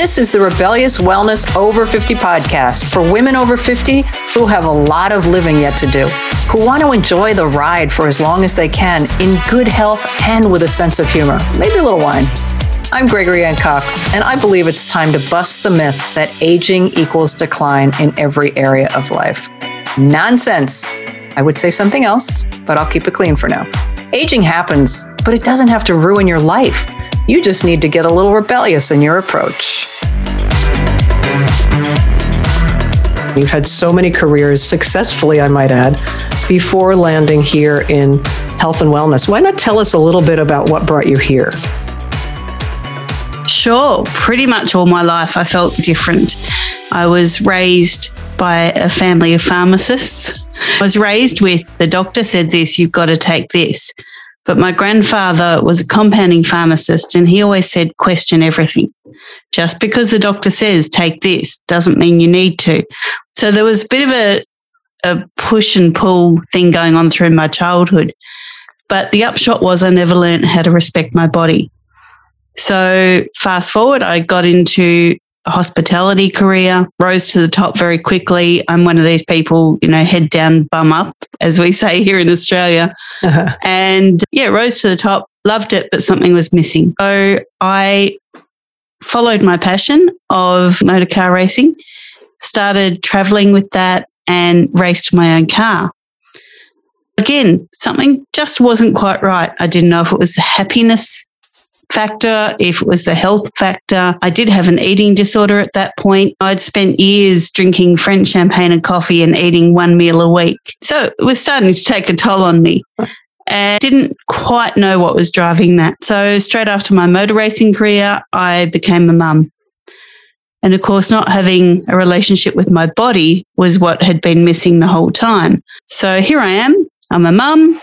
This is the Rebellious Wellness Over 50 podcast for women over 50 who have a lot of living yet to do, who want to enjoy the ride for as long as they can in good health and with a sense of humor, maybe a little wine. I'm Gregory Anne Cox, and I believe it's time to bust the myth that aging equals decline in every area of life. Nonsense. I would say something else, but I'll keep it clean for now. Aging happens, but it doesn't have to ruin your life. You just need to get a little rebellious in your approach. You've had so many careers successfully, I might add, before landing here in health and wellness. Why not tell us a little bit about what brought you here? Sure. Pretty much all my life, I felt different. I was raised by a family of pharmacists. I was raised with the doctor said this, you've got to take this. But my grandfather was a compounding pharmacist and he always said, question everything. Just because the doctor says take this doesn't mean you need to. So there was a bit of a, a push and pull thing going on through my childhood. But the upshot was I never learned how to respect my body. So fast forward, I got into hospitality career, rose to the top very quickly. I'm one of these people, you know, head down, bum up, as we say here in Australia. Uh-huh. And yeah, rose to the top, loved it, but something was missing. So I followed my passion of motor car racing, started traveling with that and raced my own car. Again, something just wasn't quite right. I didn't know if it was the happiness factor, if it was the health factor. I did have an eating disorder at that point. I'd spent years drinking French champagne and coffee and eating one meal a week. So it was starting to take a toll on me. And didn't quite know what was driving that. So straight after my motor racing career, I became a mum. And of course, not having a relationship with my body was what had been missing the whole time. So here I am. I'm a mum.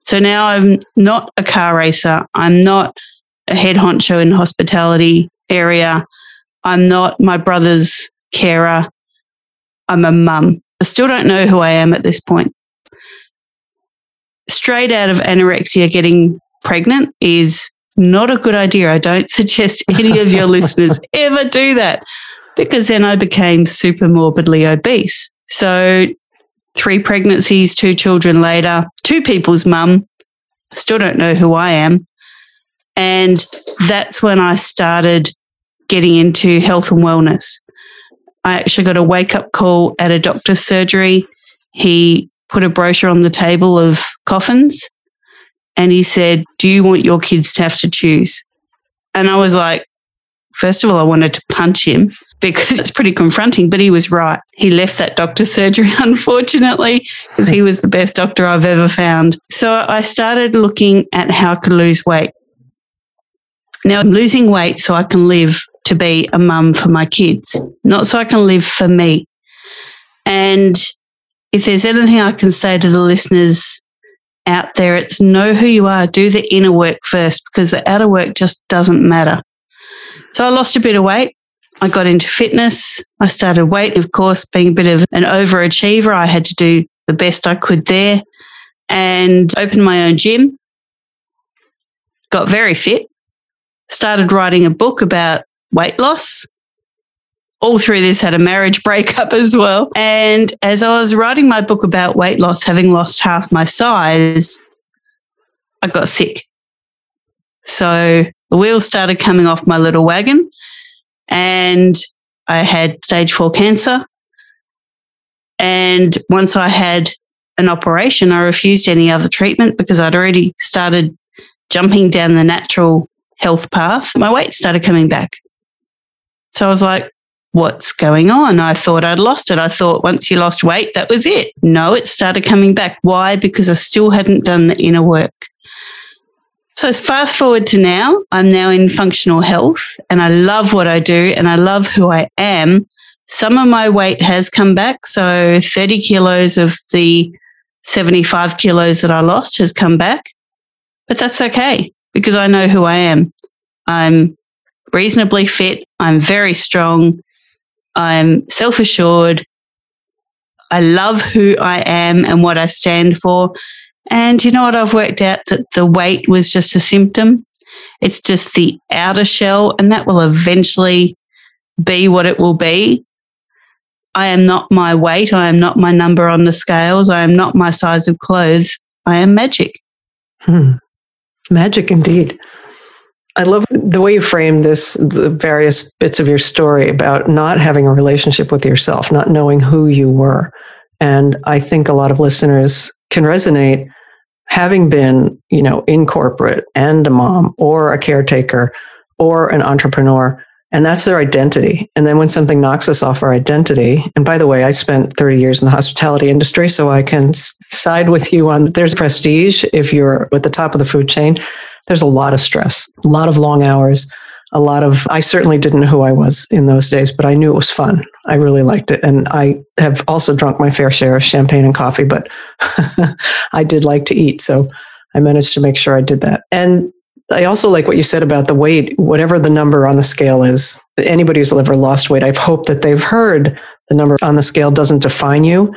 So now I'm not a car racer. I'm not a head honcho in hospitality area. I'm not my brother's carer. I'm a mum. I still don't know who I am at this point. Straight out of anorexia, getting pregnant is not a good idea. I don't suggest any of your listeners ever do that because then I became super morbidly obese. So, three pregnancies, two children later, two people's mum. Still don't know who I am. And that's when I started getting into health and wellness. I actually got a wake up call at a doctor's surgery. He put a brochure on the table of coffins and he said, Do you want your kids to have to choose? And I was like, First of all, I wanted to punch him because it's pretty confronting, but he was right. He left that doctor's surgery, unfortunately, because he was the best doctor I've ever found. So I started looking at how I could lose weight. Now I'm losing weight so I can live to be a mum for my kids, not so I can live for me. And if there's anything I can say to the listeners out there, it's know who you are, do the inner work first because the outer work just doesn't matter. So I lost a bit of weight. I got into fitness. I started weight, of course, being a bit of an overachiever. I had to do the best I could there and opened my own gym. Got very fit started writing a book about weight loss. All through this, had a marriage breakup as well. And as I was writing my book about weight loss, having lost half my size, I got sick. So the wheels started coming off my little wagon, and I had stage four cancer. And once I had an operation, I refused any other treatment because I'd already started jumping down the natural health path, my weight started coming back. So I was like, what's going on? I thought I'd lost it. I thought once you lost weight, that was it. No, it started coming back. Why? Because I still hadn't done the inner work. So fast forward to now, I'm now in functional health and I love what I do and I love who I am. Some of my weight has come back. So 30 kilos of the 75 kilos that I lost has come back, but that's okay because I know who I am. I'm reasonably fit. I'm very strong. I'm self assured. I love who I am and what I stand for. And you know what? I've worked out that the weight was just a symptom. It's just the outer shell, and that will eventually be what it will be. I am not my weight. I am not my number on the scales. I am not my size of clothes. I am magic. Hmm. Magic indeed. I love the way you frame this, the various bits of your story about not having a relationship with yourself, not knowing who you were. And I think a lot of listeners can resonate having been, you know, in corporate and a mom or a caretaker or an entrepreneur. And that's their identity. And then when something knocks us off our identity, and by the way, I spent 30 years in the hospitality industry, so I can side with you on there's prestige if you're at the top of the food chain there's a lot of stress, a lot of long hours, a lot of, I certainly didn't know who I was in those days, but I knew it was fun. I really liked it. And I have also drunk my fair share of champagne and coffee, but I did like to eat. So I managed to make sure I did that. And I also like what you said about the weight, whatever the number on the scale is. Anybody who's ever lost weight, I've hoped that they've heard the number on the scale doesn't define you.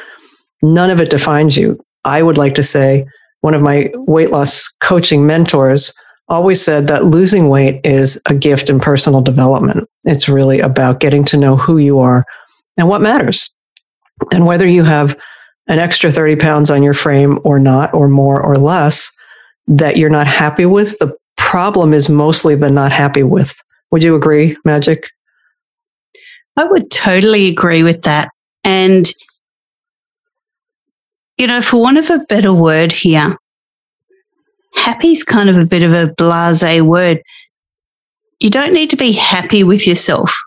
None of it defines you. I would like to say one of my weight loss coaching mentors always said that losing weight is a gift in personal development. It's really about getting to know who you are and what matters. And whether you have an extra 30 pounds on your frame or not, or more or less, that you're not happy with, the problem is mostly the not happy with. Would you agree, Magic? I would totally agree with that. And you know, for want of a better word here, happy is kind of a bit of a blase word. You don't need to be happy with yourself.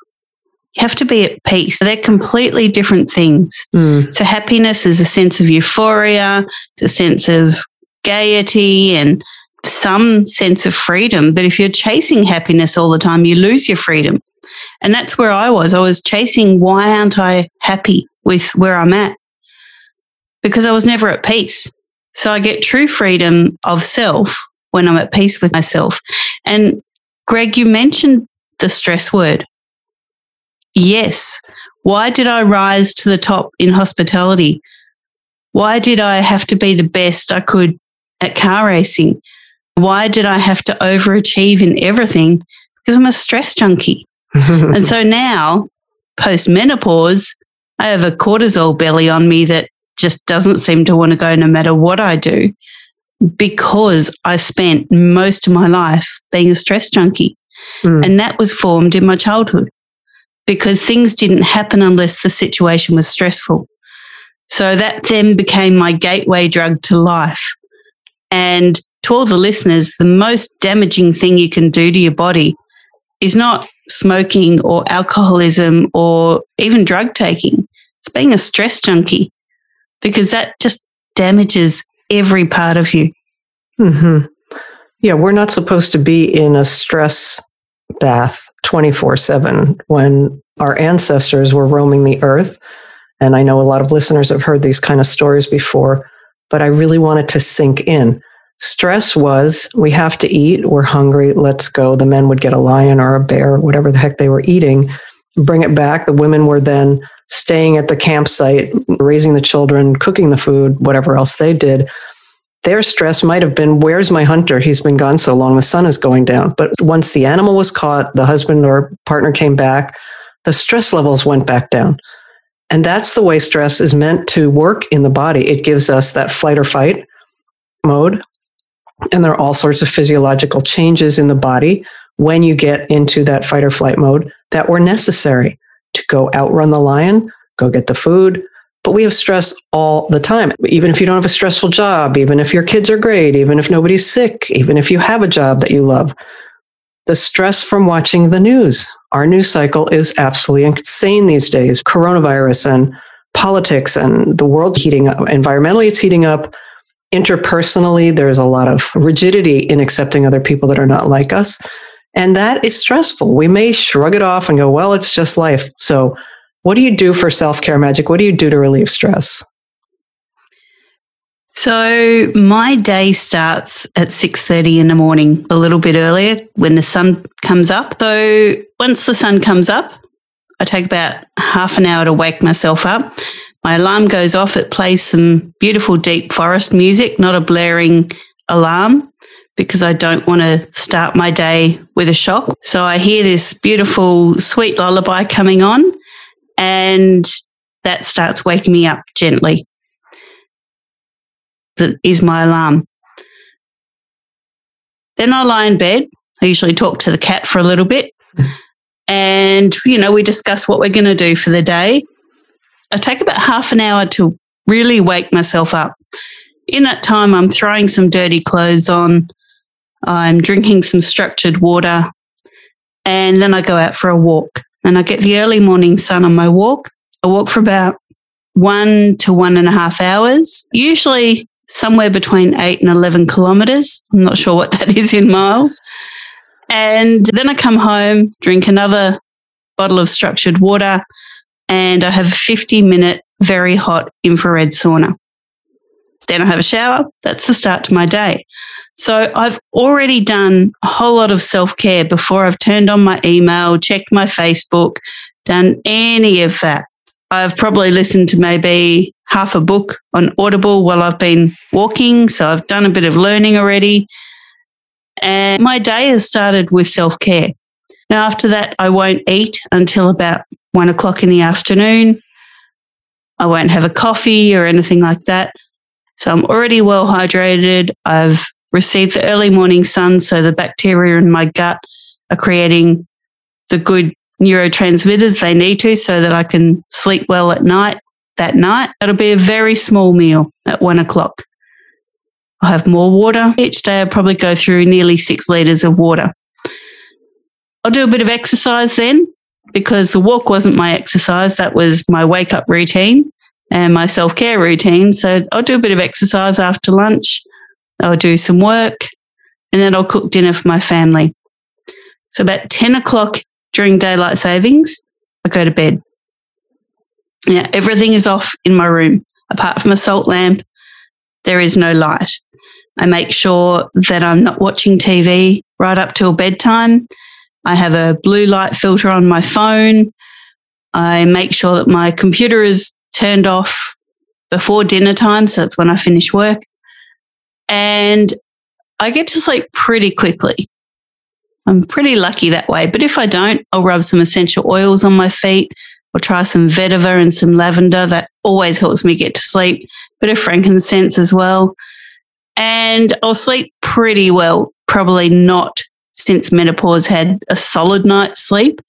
You have to be at peace. They're completely different things. Mm. So, happiness is a sense of euphoria, it's a sense of gaiety and some sense of freedom. But if you're chasing happiness all the time, you lose your freedom. And that's where I was. I was chasing, why aren't I happy with where I'm at? because I was never at peace. So I get true freedom of self when I'm at peace with myself. And Greg, you mentioned the stress word. Yes. Why did I rise to the top in hospitality? Why did I have to be the best I could at car racing? Why did I have to overachieve in everything? Because I'm a stress junkie. and so now, post menopause, I have a cortisol belly on me that just doesn't seem to want to go no matter what I do because I spent most of my life being a stress junkie. Mm. And that was formed in my childhood because things didn't happen unless the situation was stressful. So that then became my gateway drug to life. And to all the listeners, the most damaging thing you can do to your body is not smoking or alcoholism or even drug taking. It's being a stress junkie because that just damages every part of you. Mm-hmm. Yeah, we're not supposed to be in a stress bath 24 7 when our ancestors were roaming the earth. And I know a lot of listeners have heard these kind of stories before, but I really wanted to sink in. Stress was we have to eat, we're hungry, let's go. The men would get a lion or a bear, whatever the heck they were eating, bring it back. The women were then staying at the campsite, raising the children, cooking the food, whatever else they did, their stress might have been, Where's my hunter? He's been gone so long, the sun is going down. But once the animal was caught, the husband or partner came back, the stress levels went back down. And that's the way stress is meant to work in the body. It gives us that flight or fight mode. And there are all sorts of physiological changes in the body when you get into that fight or flight mode that were necessary to go outrun the lion, go get the food. But we have stress all the time. Even if you don't have a stressful job, even if your kids are great, even if nobody's sick, even if you have a job that you love, the stress from watching the news. Our news cycle is absolutely insane these days. Coronavirus and politics and the world heating up. Environmentally, it's heating up. Interpersonally, there's a lot of rigidity in accepting other people that are not like us. And that is stressful. We may shrug it off and go, well, it's just life. So, what do you do for self care magic? What do you do to relieve stress? So my day starts at 6:30 in the morning, a little bit earlier when the sun comes up. So once the sun comes up, I take about half an hour to wake myself up. My alarm goes off, it plays some beautiful deep forest music, not a blaring alarm because I don't want to start my day with a shock. So I hear this beautiful, sweet lullaby coming on, and that starts waking me up gently. That is my alarm. Then I lie in bed. I usually talk to the cat for a little bit. And, you know, we discuss what we're going to do for the day. I take about half an hour to really wake myself up. In that time, I'm throwing some dirty clothes on, I'm drinking some structured water, and then I go out for a walk. And I get the early morning sun on my walk. I walk for about one to one and a half hours, usually somewhere between eight and 11 kilometers. I'm not sure what that is in miles. And then I come home, drink another bottle of structured water, and I have a 50 minute very hot infrared sauna. Then I have a shower. That's the start to my day. So I've already done a whole lot of self care before I've turned on my email, checked my Facebook, done any of that. I've probably listened to maybe half a book on Audible while I've been walking. So I've done a bit of learning already. And my day has started with self care. Now, after that, I won't eat until about one o'clock in the afternoon. I won't have a coffee or anything like that. So I'm already well hydrated. I've received the early morning sun. So the bacteria in my gut are creating the good neurotransmitters they need to so that I can sleep well at night that night. It'll be a very small meal at one o'clock. I'll have more water. Each day, I'll probably go through nearly six litres of water. I'll do a bit of exercise then because the walk wasn't my exercise. That was my wake up routine and my self care routine. So I'll do a bit of exercise after lunch. I'll do some work and then I'll cook dinner for my family. So about 10 o'clock during daylight savings, I go to bed. Yeah, everything is off in my room apart from a salt lamp. There is no light. I make sure that I'm not watching TV right up till bedtime. I have a blue light filter on my phone. I make sure that my computer is turned off before dinner time. So it's when I finish work. And I get to sleep pretty quickly. I'm pretty lucky that way. But if I don't, I'll rub some essential oils on my feet or try some vetiver and some lavender. That always helps me get to sleep. Bit of frankincense as well. And I'll sleep pretty well, probably not since menopause had a solid night's sleep.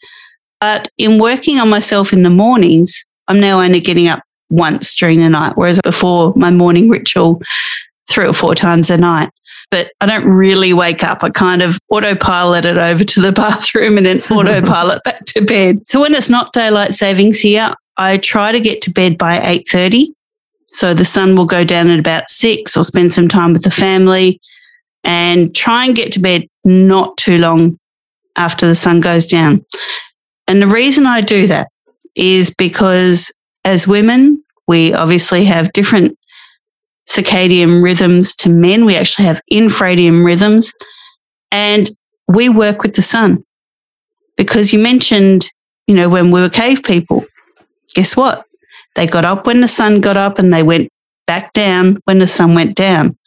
But in working on myself in the mornings, I'm now only getting up once during the night, whereas before my morning ritual, three or four times a night. But I don't really wake up. I kind of autopilot it over to the bathroom and then autopilot back to bed. So when it's not daylight savings here, I try to get to bed by 8.30. So the sun will go down at about six. I'll spend some time with the family and try and get to bed not too long after the sun goes down. And the reason I do that is because as women, we obviously have different circadian rhythms to men. We actually have infradian rhythms and we work with the sun. Because you mentioned, you know, when we were cave people, guess what? They got up when the sun got up and they went back down when the sun went down.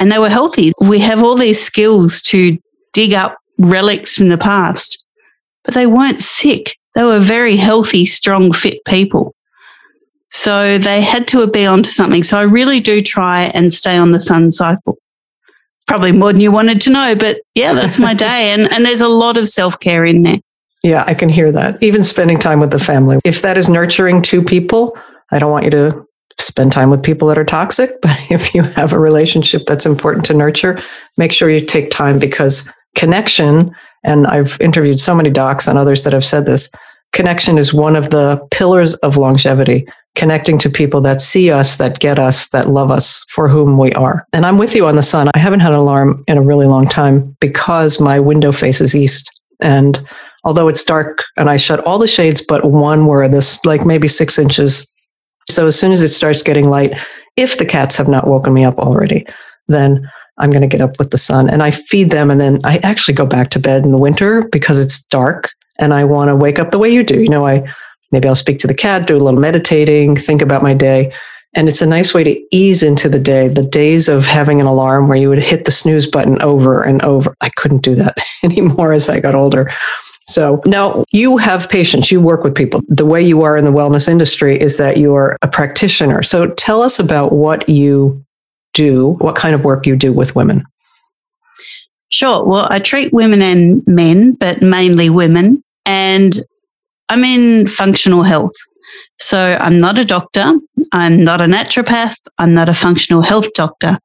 And they were healthy. We have all these skills to dig up relics from the past, but they weren't sick. They were very healthy, strong, fit people. So they had to be onto something. So I really do try and stay on the sun cycle. Probably more than you wanted to know, but yeah, that's my day. And, and there's a lot of self care in there. Yeah, I can hear that. Even spending time with the family. If that is nurturing to people, I don't want you to spend time with people that are toxic, but if you have a relationship that's important to nurture, make sure you take time because connection, and I've interviewed so many docs and others that have said this, connection is one of the pillars of longevity. Connecting to people that see us, that get us, that love us for whom we are. And I'm with you on the sun. I haven't had an alarm in a really long time because my window faces east. And although it's dark and I shut all the shades but one where this like maybe six inches. So as soon as it starts getting light, if the cats have not woken me up already, then I'm going to get up with the sun and I feed them. And then I actually go back to bed in the winter because it's dark and I want to wake up the way you do. You know, I maybe I'll speak to the cat, do a little meditating, think about my day. And it's a nice way to ease into the day. The days of having an alarm where you would hit the snooze button over and over. I couldn't do that anymore as I got older. So now you have patients, you work with people. The way you are in the wellness industry is that you're a practitioner. So tell us about what you do, what kind of work you do with women. Sure. Well, I treat women and men, but mainly women. And I'm in functional health. So I'm not a doctor. I'm not a naturopath. I'm not a functional health doctor,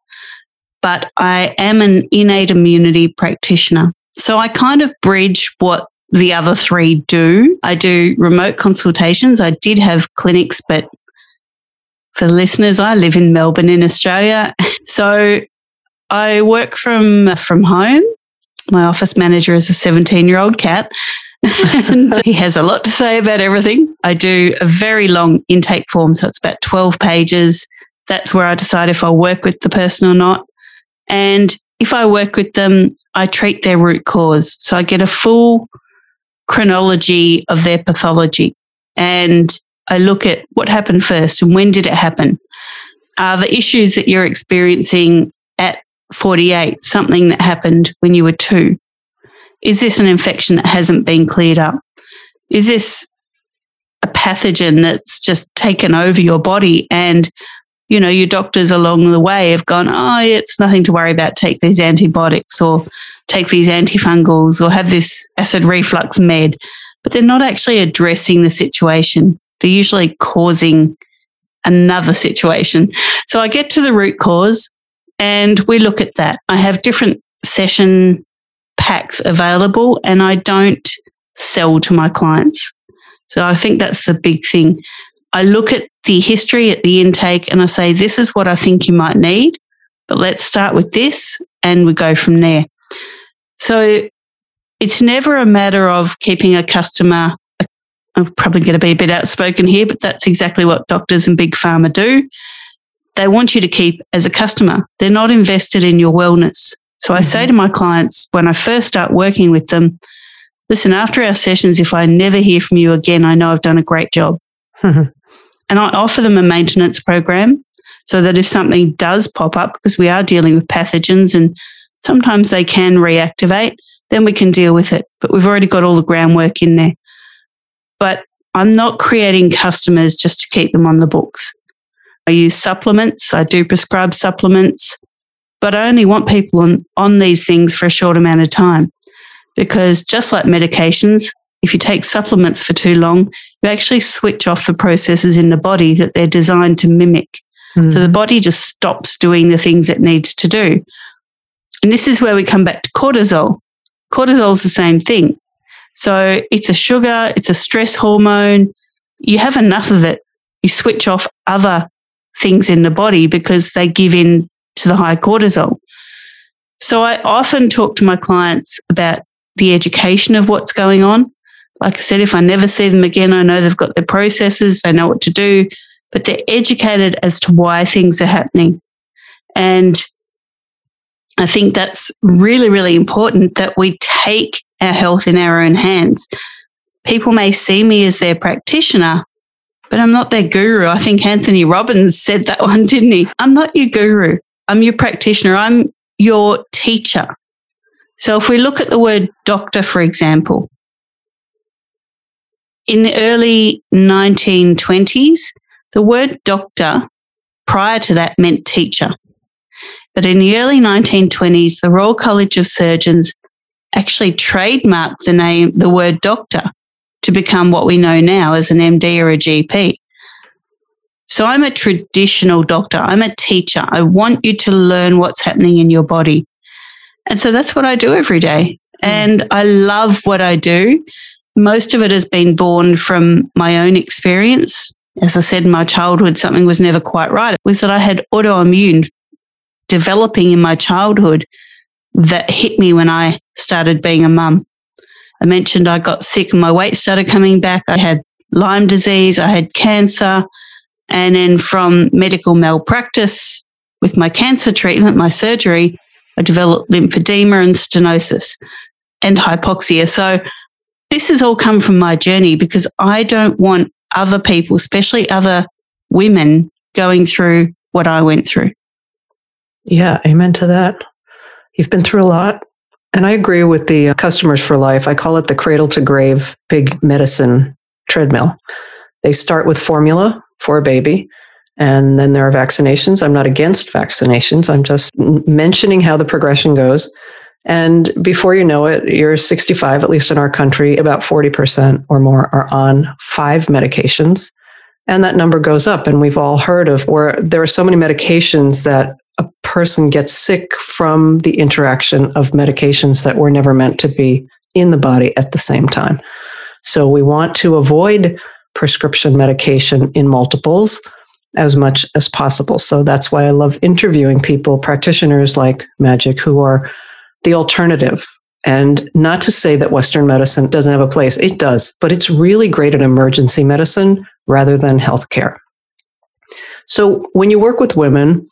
but I am an innate immunity practitioner. So I kind of bridge what the other three do. I do remote consultations. I did have clinics, but for listeners, I live in Melbourne in Australia. So I work from from home. My office manager is a 17 year old cat. and he has a lot to say about everything. I do a very long intake form, so it's about 12 pages. That's where I decide if I'll work with the person or not. And if I work with them, I treat their root cause. So I get a full chronology of their pathology. And I look at what happened first and when did it happen? Are the issues that you're experiencing at 48 something that happened when you were two? Is this an infection that hasn't been cleared up? Is this a pathogen that's just taken over your body and you know your doctors along the way have gone oh it's nothing to worry about take these antibiotics or take these antifungals or have this acid reflux med but they're not actually addressing the situation they're usually causing another situation so i get to the root cause and we look at that i have different session packs available and I don't sell to my clients. So I think that's the big thing. I look at the history at the intake and I say, this is what I think you might need, but let's start with this and we go from there. So it's never a matter of keeping a customer. I'm probably going to be a bit outspoken here, but that's exactly what doctors and big pharma do. They want you to keep as a customer. They're not invested in your wellness. So I mm-hmm. say to my clients when I first start working with them, listen, after our sessions, if I never hear from you again, I know I've done a great job. Mm-hmm. And I offer them a maintenance program so that if something does pop up, because we are dealing with pathogens and sometimes they can reactivate, then we can deal with it. But we've already got all the groundwork in there. But I'm not creating customers just to keep them on the books. I use supplements. I do prescribe supplements but I only want people on, on these things for a short amount of time. Because just like medications, if you take supplements for too long, you actually switch off the processes in the body that they're designed to mimic. Mm. So the body just stops doing the things it needs to do. And this is where we come back to cortisol. Cortisol is the same thing. So it's a sugar, it's a stress hormone. You have enough of it, you switch off other things in the body because they give in to the high cortisol. So I often talk to my clients about the education of what's going on. Like I said, if I never see them again, I know they've got their processes, they know what to do, but they're educated as to why things are happening. And I think that's really, really important that we take our health in our own hands. People may see me as their practitioner, but I'm not their guru. I think Anthony Robbins said that one, didn't he? I'm not your guru. I'm your practitioner, I'm your teacher. So if we look at the word doctor, for example, in the early 1920s, the word doctor prior to that meant teacher. But in the early 1920s, the Royal College of Surgeons actually trademarked the name, the word doctor, to become what we know now as an MD or a GP. So I'm a traditional doctor. I'm a teacher. I want you to learn what's happening in your body. And so that's what I do every day. Hmm. And I love what I do. Most of it has been born from my own experience. As I said in my childhood, something was never quite right. It was that I had autoimmune developing in my childhood that hit me when I started being a mum. I mentioned I got sick and my weight started coming back. I had Lyme disease. I had cancer. And then from medical malpractice with my cancer treatment, my surgery, I developed lymphedema and stenosis and hypoxia. So this has all come from my journey because I don't want other people, especially other women, going through what I went through. Yeah, amen to that. You've been through a lot. And I agree with the uh, customers for life. I call it the cradle to grave big medicine treadmill. They start with formula for a baby, and then there are vaccinations. I'm not against vaccinations. I'm just mentioning how the progression goes. And before you know it, you're 65, at least in our country, about 40% or more are on five medications. And that number goes up. And we've all heard of where there are so many medications that person gets sick from the interaction of medications that were never meant to be in the body at the same time. So we want to avoid prescription medication in multiples as much as possible. So that's why I love interviewing people, practitioners like Magic, who are the alternative. And not to say that Western medicine doesn't have a place, it does, but it's really great at emergency medicine rather than healthcare. So when you work with women,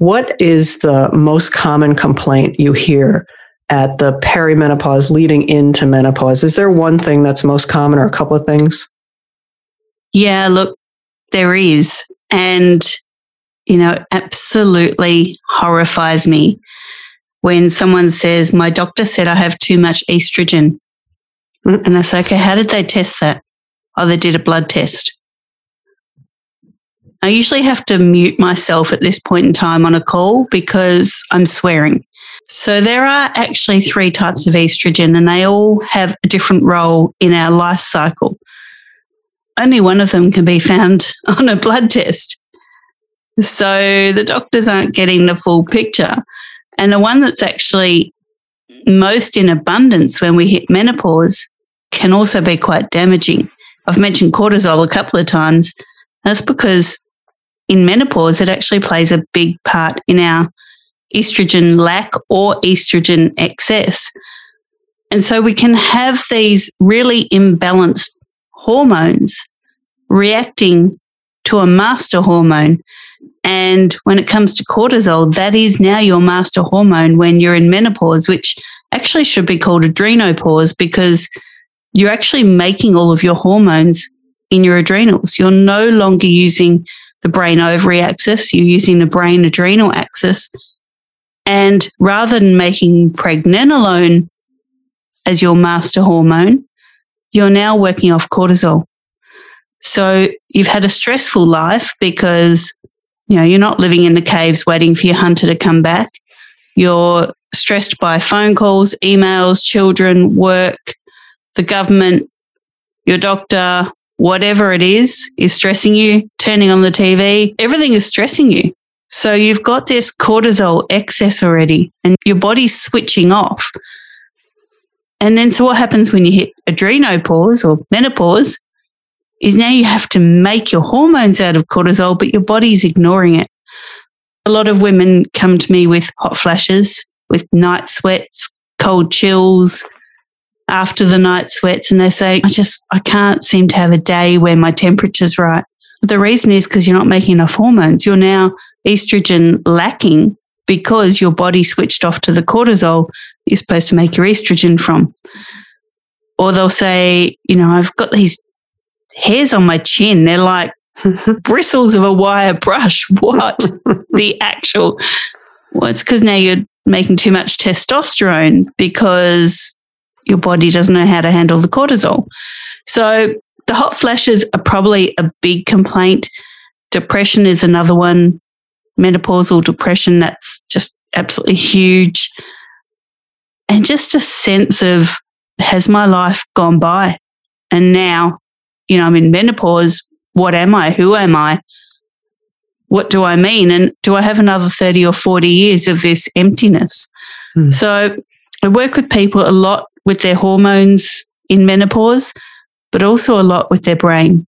what is the most common complaint you hear at the perimenopause leading into menopause? Is there one thing that's most common or a couple of things? Yeah, look, there is. And, you know, absolutely horrifies me when someone says, My doctor said I have too much estrogen. Mm. And I say, Okay, how did they test that? Oh, they did a blood test. I usually have to mute myself at this point in time on a call because I'm swearing. So there are actually three types of estrogen and they all have a different role in our life cycle. Only one of them can be found on a blood test. So the doctors aren't getting the full picture. And the one that's actually most in abundance when we hit menopause can also be quite damaging. I've mentioned cortisol a couple of times. That's because in menopause, it actually plays a big part in our estrogen lack or estrogen excess. And so we can have these really imbalanced hormones reacting to a master hormone. And when it comes to cortisol, that is now your master hormone when you're in menopause, which actually should be called adrenopause because you're actually making all of your hormones in your adrenals. You're no longer using the brain ovary axis, you're using the brain adrenal axis. And rather than making pregnenolone as your master hormone, you're now working off cortisol. So you've had a stressful life because you know you're not living in the caves waiting for your hunter to come back. You're stressed by phone calls, emails, children, work, the government, your doctor, whatever it is, is stressing you, turning on the TV, everything is stressing you. So you've got this cortisol excess already and your body's switching off. And then so what happens when you hit adrenopause or menopause is now you have to make your hormones out of cortisol, but your body's ignoring it. A lot of women come to me with hot flashes, with night sweats, cold chills, after the night sweats and they say, I just, I can't seem to have a day where my temperature's right. The reason is because you're not making enough hormones. You're now estrogen lacking because your body switched off to the cortisol you're supposed to make your estrogen from. Or they'll say, you know, I've got these hairs on my chin. They're like bristles of a wire brush. What? the actual, well, it's because now you're making too much testosterone because your body doesn't know how to handle the cortisol. So the hot flashes are probably a big complaint. Depression is another one. Menopausal depression, that's just absolutely huge. And just a sense of has my life gone by? And now, you know, I'm in menopause. What am I? Who am I? What do I mean? And do I have another 30 or 40 years of this emptiness? Mm. So I work with people a lot with their hormones in menopause, but also a lot with their brain.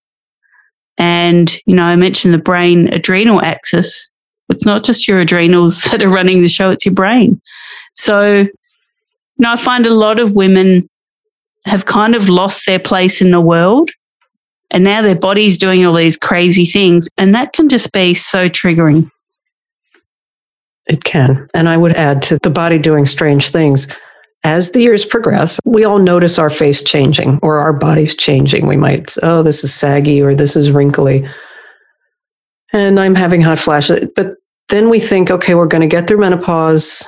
And, you know, I mentioned the brain adrenal axis. It's not just your adrenals that are running the show, it's your brain. So, you know, I find a lot of women have kind of lost their place in the world. And now their body's doing all these crazy things. And that can just be so triggering. It can. And I would add to the body doing strange things as the years progress, we all notice our face changing or our bodies changing. We might, say, oh, this is saggy or this is wrinkly. and I'm having hot flashes. But then we think, okay, we're going to get through menopause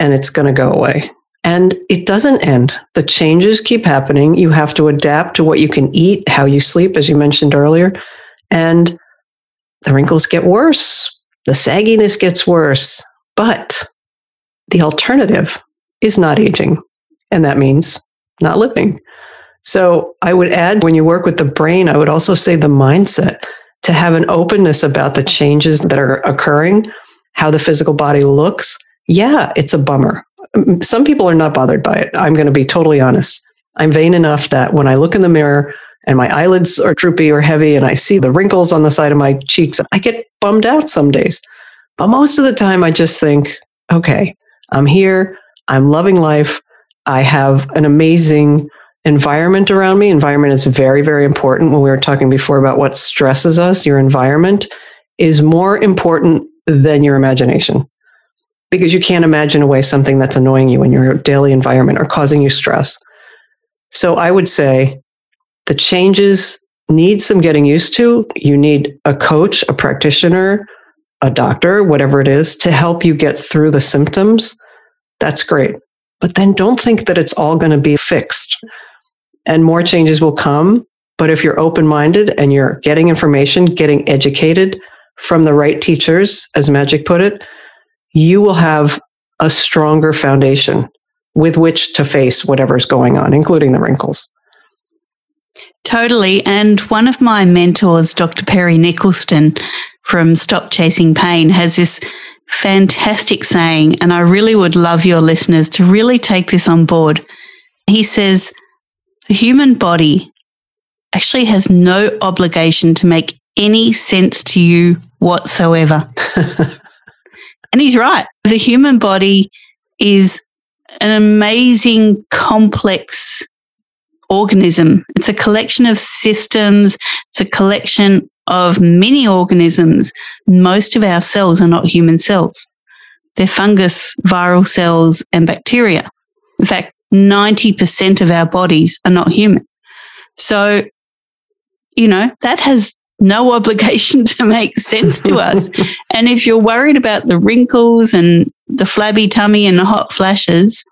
and it's going to go away. And it doesn't end. The changes keep happening. You have to adapt to what you can eat, how you sleep, as you mentioned earlier. And the wrinkles get worse, the sagginess gets worse. But the alternative is not aging. And that means not living. So I would add when you work with the brain, I would also say the mindset to have an openness about the changes that are occurring, how the physical body looks. Yeah, it's a bummer. Some people are not bothered by it. I'm going to be totally honest. I'm vain enough that when I look in the mirror and my eyelids are droopy or heavy and I see the wrinkles on the side of my cheeks, I get bummed out some days. But most of the time, I just think, okay, I'm here. I'm loving life. I have an amazing environment around me. Environment is very, very important. When we were talking before about what stresses us, your environment is more important than your imagination because you can't imagine away something that's annoying you in your daily environment or causing you stress. So I would say the changes need some getting used to. You need a coach, a practitioner, a doctor, whatever it is, to help you get through the symptoms. That's great. But then don't think that it's all going to be fixed and more changes will come. But if you're open minded and you're getting information, getting educated from the right teachers, as Magic put it, you will have a stronger foundation with which to face whatever's going on, including the wrinkles. Totally. And one of my mentors, Dr. Perry Nicholson from Stop Chasing Pain, has this fantastic saying, and I really would love your listeners to really take this on board. He says, The human body actually has no obligation to make any sense to you whatsoever. and he's right. The human body is an amazing, complex organism. It's a collection of systems, it's a collection of many organisms. Most of our cells are not human cells, they're fungus, viral cells, and bacteria. In fact, 90% of our bodies are not human. So, you know, that has no obligation to make sense to us. and if you're worried about the wrinkles and the flabby tummy and the hot flashes,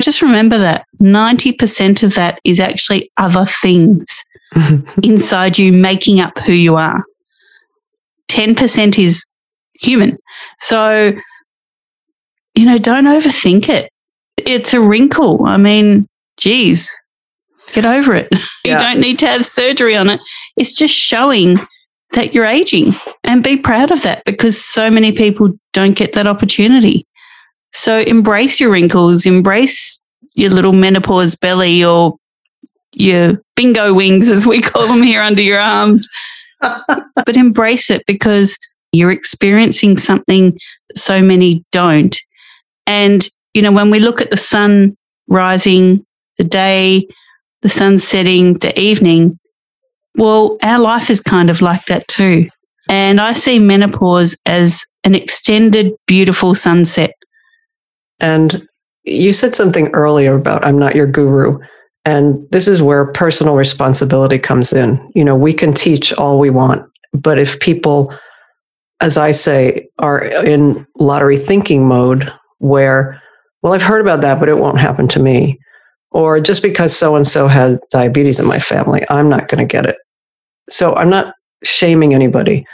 just remember that 90% of that is actually other things inside you making up who you are. 10% is human. So, you know, don't overthink it. It's a wrinkle. I mean, geez, get over it. Yeah. You don't need to have surgery on it. It's just showing that you're aging and be proud of that because so many people don't get that opportunity. So embrace your wrinkles, embrace your little menopause belly or your bingo wings, as we call them here under your arms. but embrace it because you're experiencing something so many don't. And, you know, when we look at the sun rising, the day, the sun setting, the evening, well, our life is kind of like that too. And I see menopause as an extended, beautiful sunset. And you said something earlier about I'm not your guru. And this is where personal responsibility comes in. You know, we can teach all we want, but if people, as I say, are in lottery thinking mode where, well, I've heard about that, but it won't happen to me. Or just because so and so had diabetes in my family, I'm not going to get it. So I'm not shaming anybody,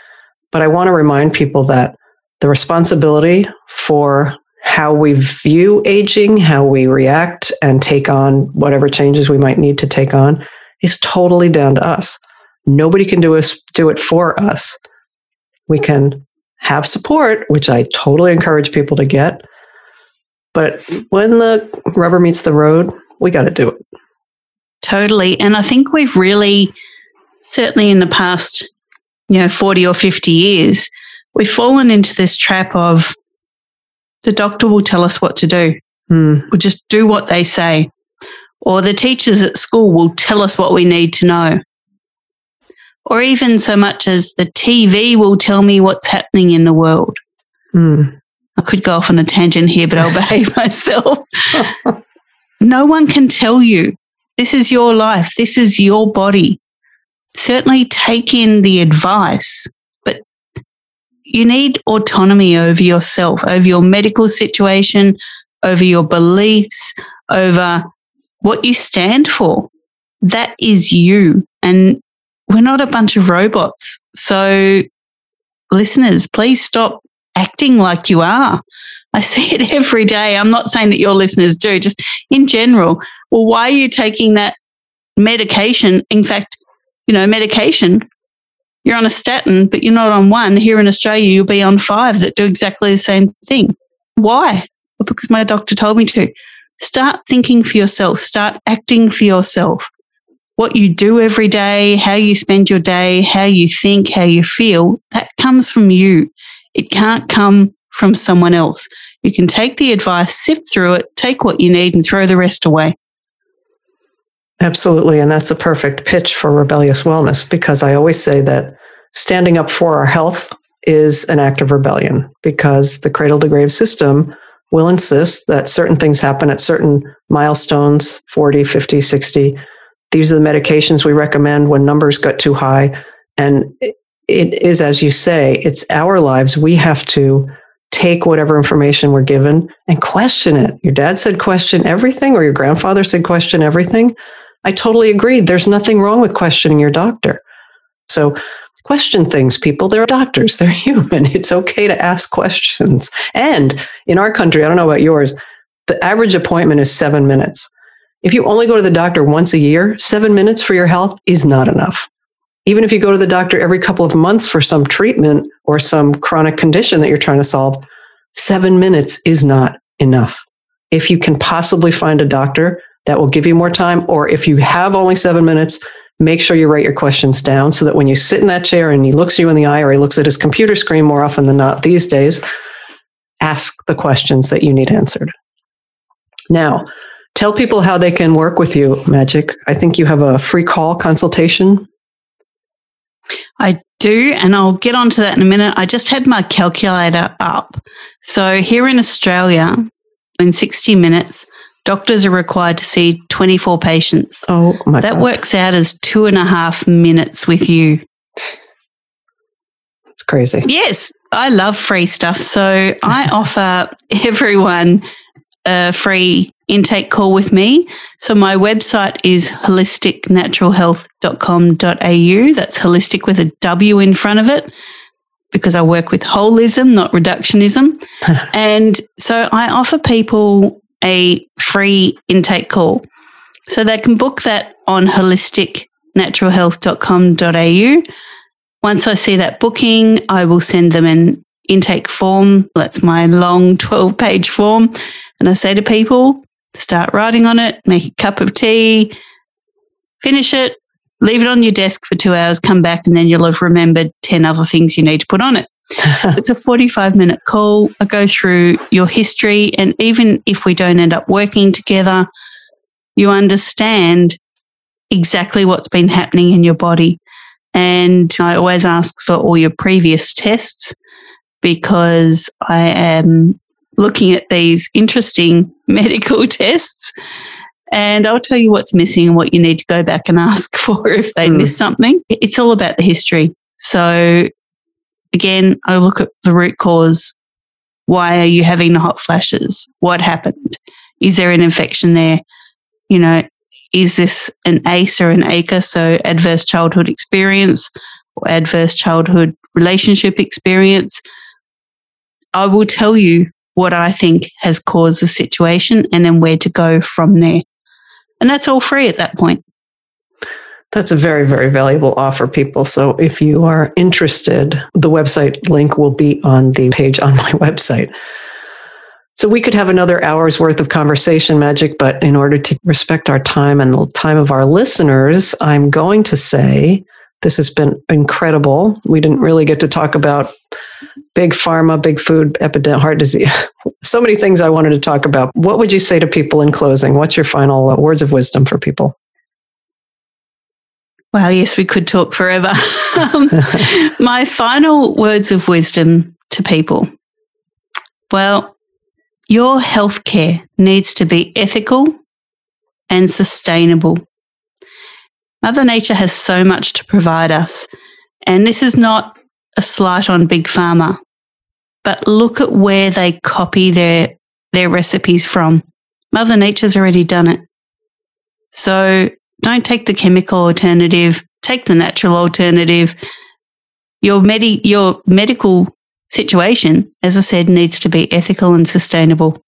but I want to remind people that the responsibility for how we view aging, how we react and take on whatever changes we might need to take on is totally down to us. Nobody can do us do it for us. We can have support, which I totally encourage people to get. But when the rubber meets the road, we got to do it. Totally. And I think we've really, certainly in the past, you know, 40 or 50 years, we've fallen into this trap of the doctor will tell us what to do. Mm. We'll just do what they say. Or the teachers at school will tell us what we need to know. Or even so much as the TV will tell me what's happening in the world. Mm. I could go off on a tangent here, but I'll behave myself. no one can tell you. This is your life. This is your body. Certainly take in the advice, you need autonomy over yourself, over your medical situation, over your beliefs, over what you stand for. That is you. And we're not a bunch of robots. So, listeners, please stop acting like you are. I see it every day. I'm not saying that your listeners do, just in general. Well, why are you taking that medication? In fact, you know, medication, you're on a statin, but you're not on one. Here in Australia, you'll be on five that do exactly the same thing. Why? Well, because my doctor told me to. Start thinking for yourself, start acting for yourself. What you do every day, how you spend your day, how you think, how you feel, that comes from you. It can't come from someone else. You can take the advice, sift through it, take what you need, and throw the rest away. Absolutely. And that's a perfect pitch for rebellious wellness because I always say that standing up for our health is an act of rebellion because the cradle to grave system will insist that certain things happen at certain milestones 40, 50, 60. These are the medications we recommend when numbers got too high. And it is, as you say, it's our lives. We have to take whatever information we're given and question it. Your dad said question everything, or your grandfather said question everything. I totally agree. There's nothing wrong with questioning your doctor. So question things, people. They're doctors, they're human. It's okay to ask questions. And in our country, I don't know about yours, the average appointment is seven minutes. If you only go to the doctor once a year, seven minutes for your health is not enough. Even if you go to the doctor every couple of months for some treatment or some chronic condition that you're trying to solve, seven minutes is not enough. If you can possibly find a doctor that will give you more time, or if you have only seven minutes, make sure you write your questions down so that when you sit in that chair and he looks you in the eye or he looks at his computer screen more often than not these days, ask the questions that you need answered. Now, tell people how they can work with you, Magic. I think you have a free call consultation I do, and I'll get onto that in a minute. I just had my calculator up. So here in Australia, in 60 minutes, doctors are required to see 24 patients. Oh my That God. works out as two and a half minutes with you. It's crazy. Yes, I love free stuff. So I offer everyone a free intake call with me. So my website is wholisticnaturalhealth.com.au. That's holistic with a W in front of it because I work with holism, not reductionism. and so I offer people a free intake call. So they can book that on wholisticnaturalhealth.com.au. Once I see that booking, I will send them an intake form. That's my long 12 page form. And I say to people, start writing on it, make a cup of tea, finish it, leave it on your desk for two hours, come back, and then you'll have remembered 10 other things you need to put on it. it's a 45 minute call. I go through your history, and even if we don't end up working together, you understand exactly what's been happening in your body. And I always ask for all your previous tests because I am looking at these interesting medical tests. And I'll tell you what's missing and what you need to go back and ask for if they Mm. miss something. It's all about the history. So, again, I look at the root cause. Why are you having the hot flashes? What happened? Is there an infection there? You know, is this an ACE or an ACA? So, adverse childhood experience or adverse childhood relationship experience. I will tell you what I think has caused the situation and then where to go from there. And that's all free at that point. That's a very, very valuable offer, people. So if you are interested, the website link will be on the page on my website. So we could have another hour's worth of conversation, Magic, but in order to respect our time and the time of our listeners, I'm going to say this has been incredible. We didn't really get to talk about big pharma, big food, epidemic, heart disease, so many things I wanted to talk about. What would you say to people in closing? What's your final words of wisdom for people? Well, yes, we could talk forever. Um, My final words of wisdom to people. Well, your healthcare needs to be ethical and sustainable. Mother Nature has so much to provide us. And this is not a slight on Big Pharma. but look at where they copy their their recipes from. Mother Nature's already done it. So don't take the chemical alternative, take the natural alternative. Your medi- your medical situation, as I said, needs to be ethical and sustainable.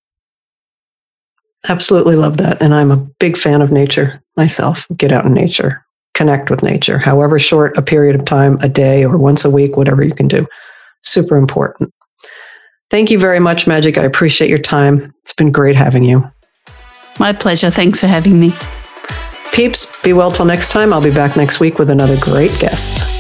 Absolutely love that. And I'm a big fan of nature myself. Get out in nature, connect with nature, however short a period of time, a day or once a week, whatever you can do. Super important. Thank you very much, Magic. I appreciate your time. It's been great having you. My pleasure. Thanks for having me. Peeps, be well till next time. I'll be back next week with another great guest.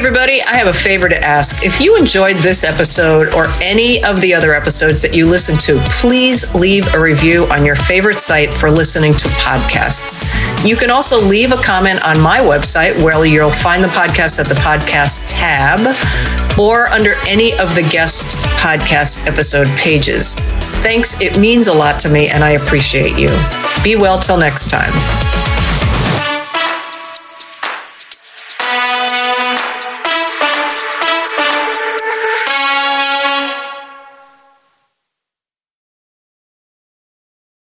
Everybody, I have a favor to ask. If you enjoyed this episode or any of the other episodes that you listen to, please leave a review on your favorite site for listening to podcasts. You can also leave a comment on my website where you'll find the podcast at the podcast tab or under any of the guest podcast episode pages. Thanks. It means a lot to me and I appreciate you. Be well till next time.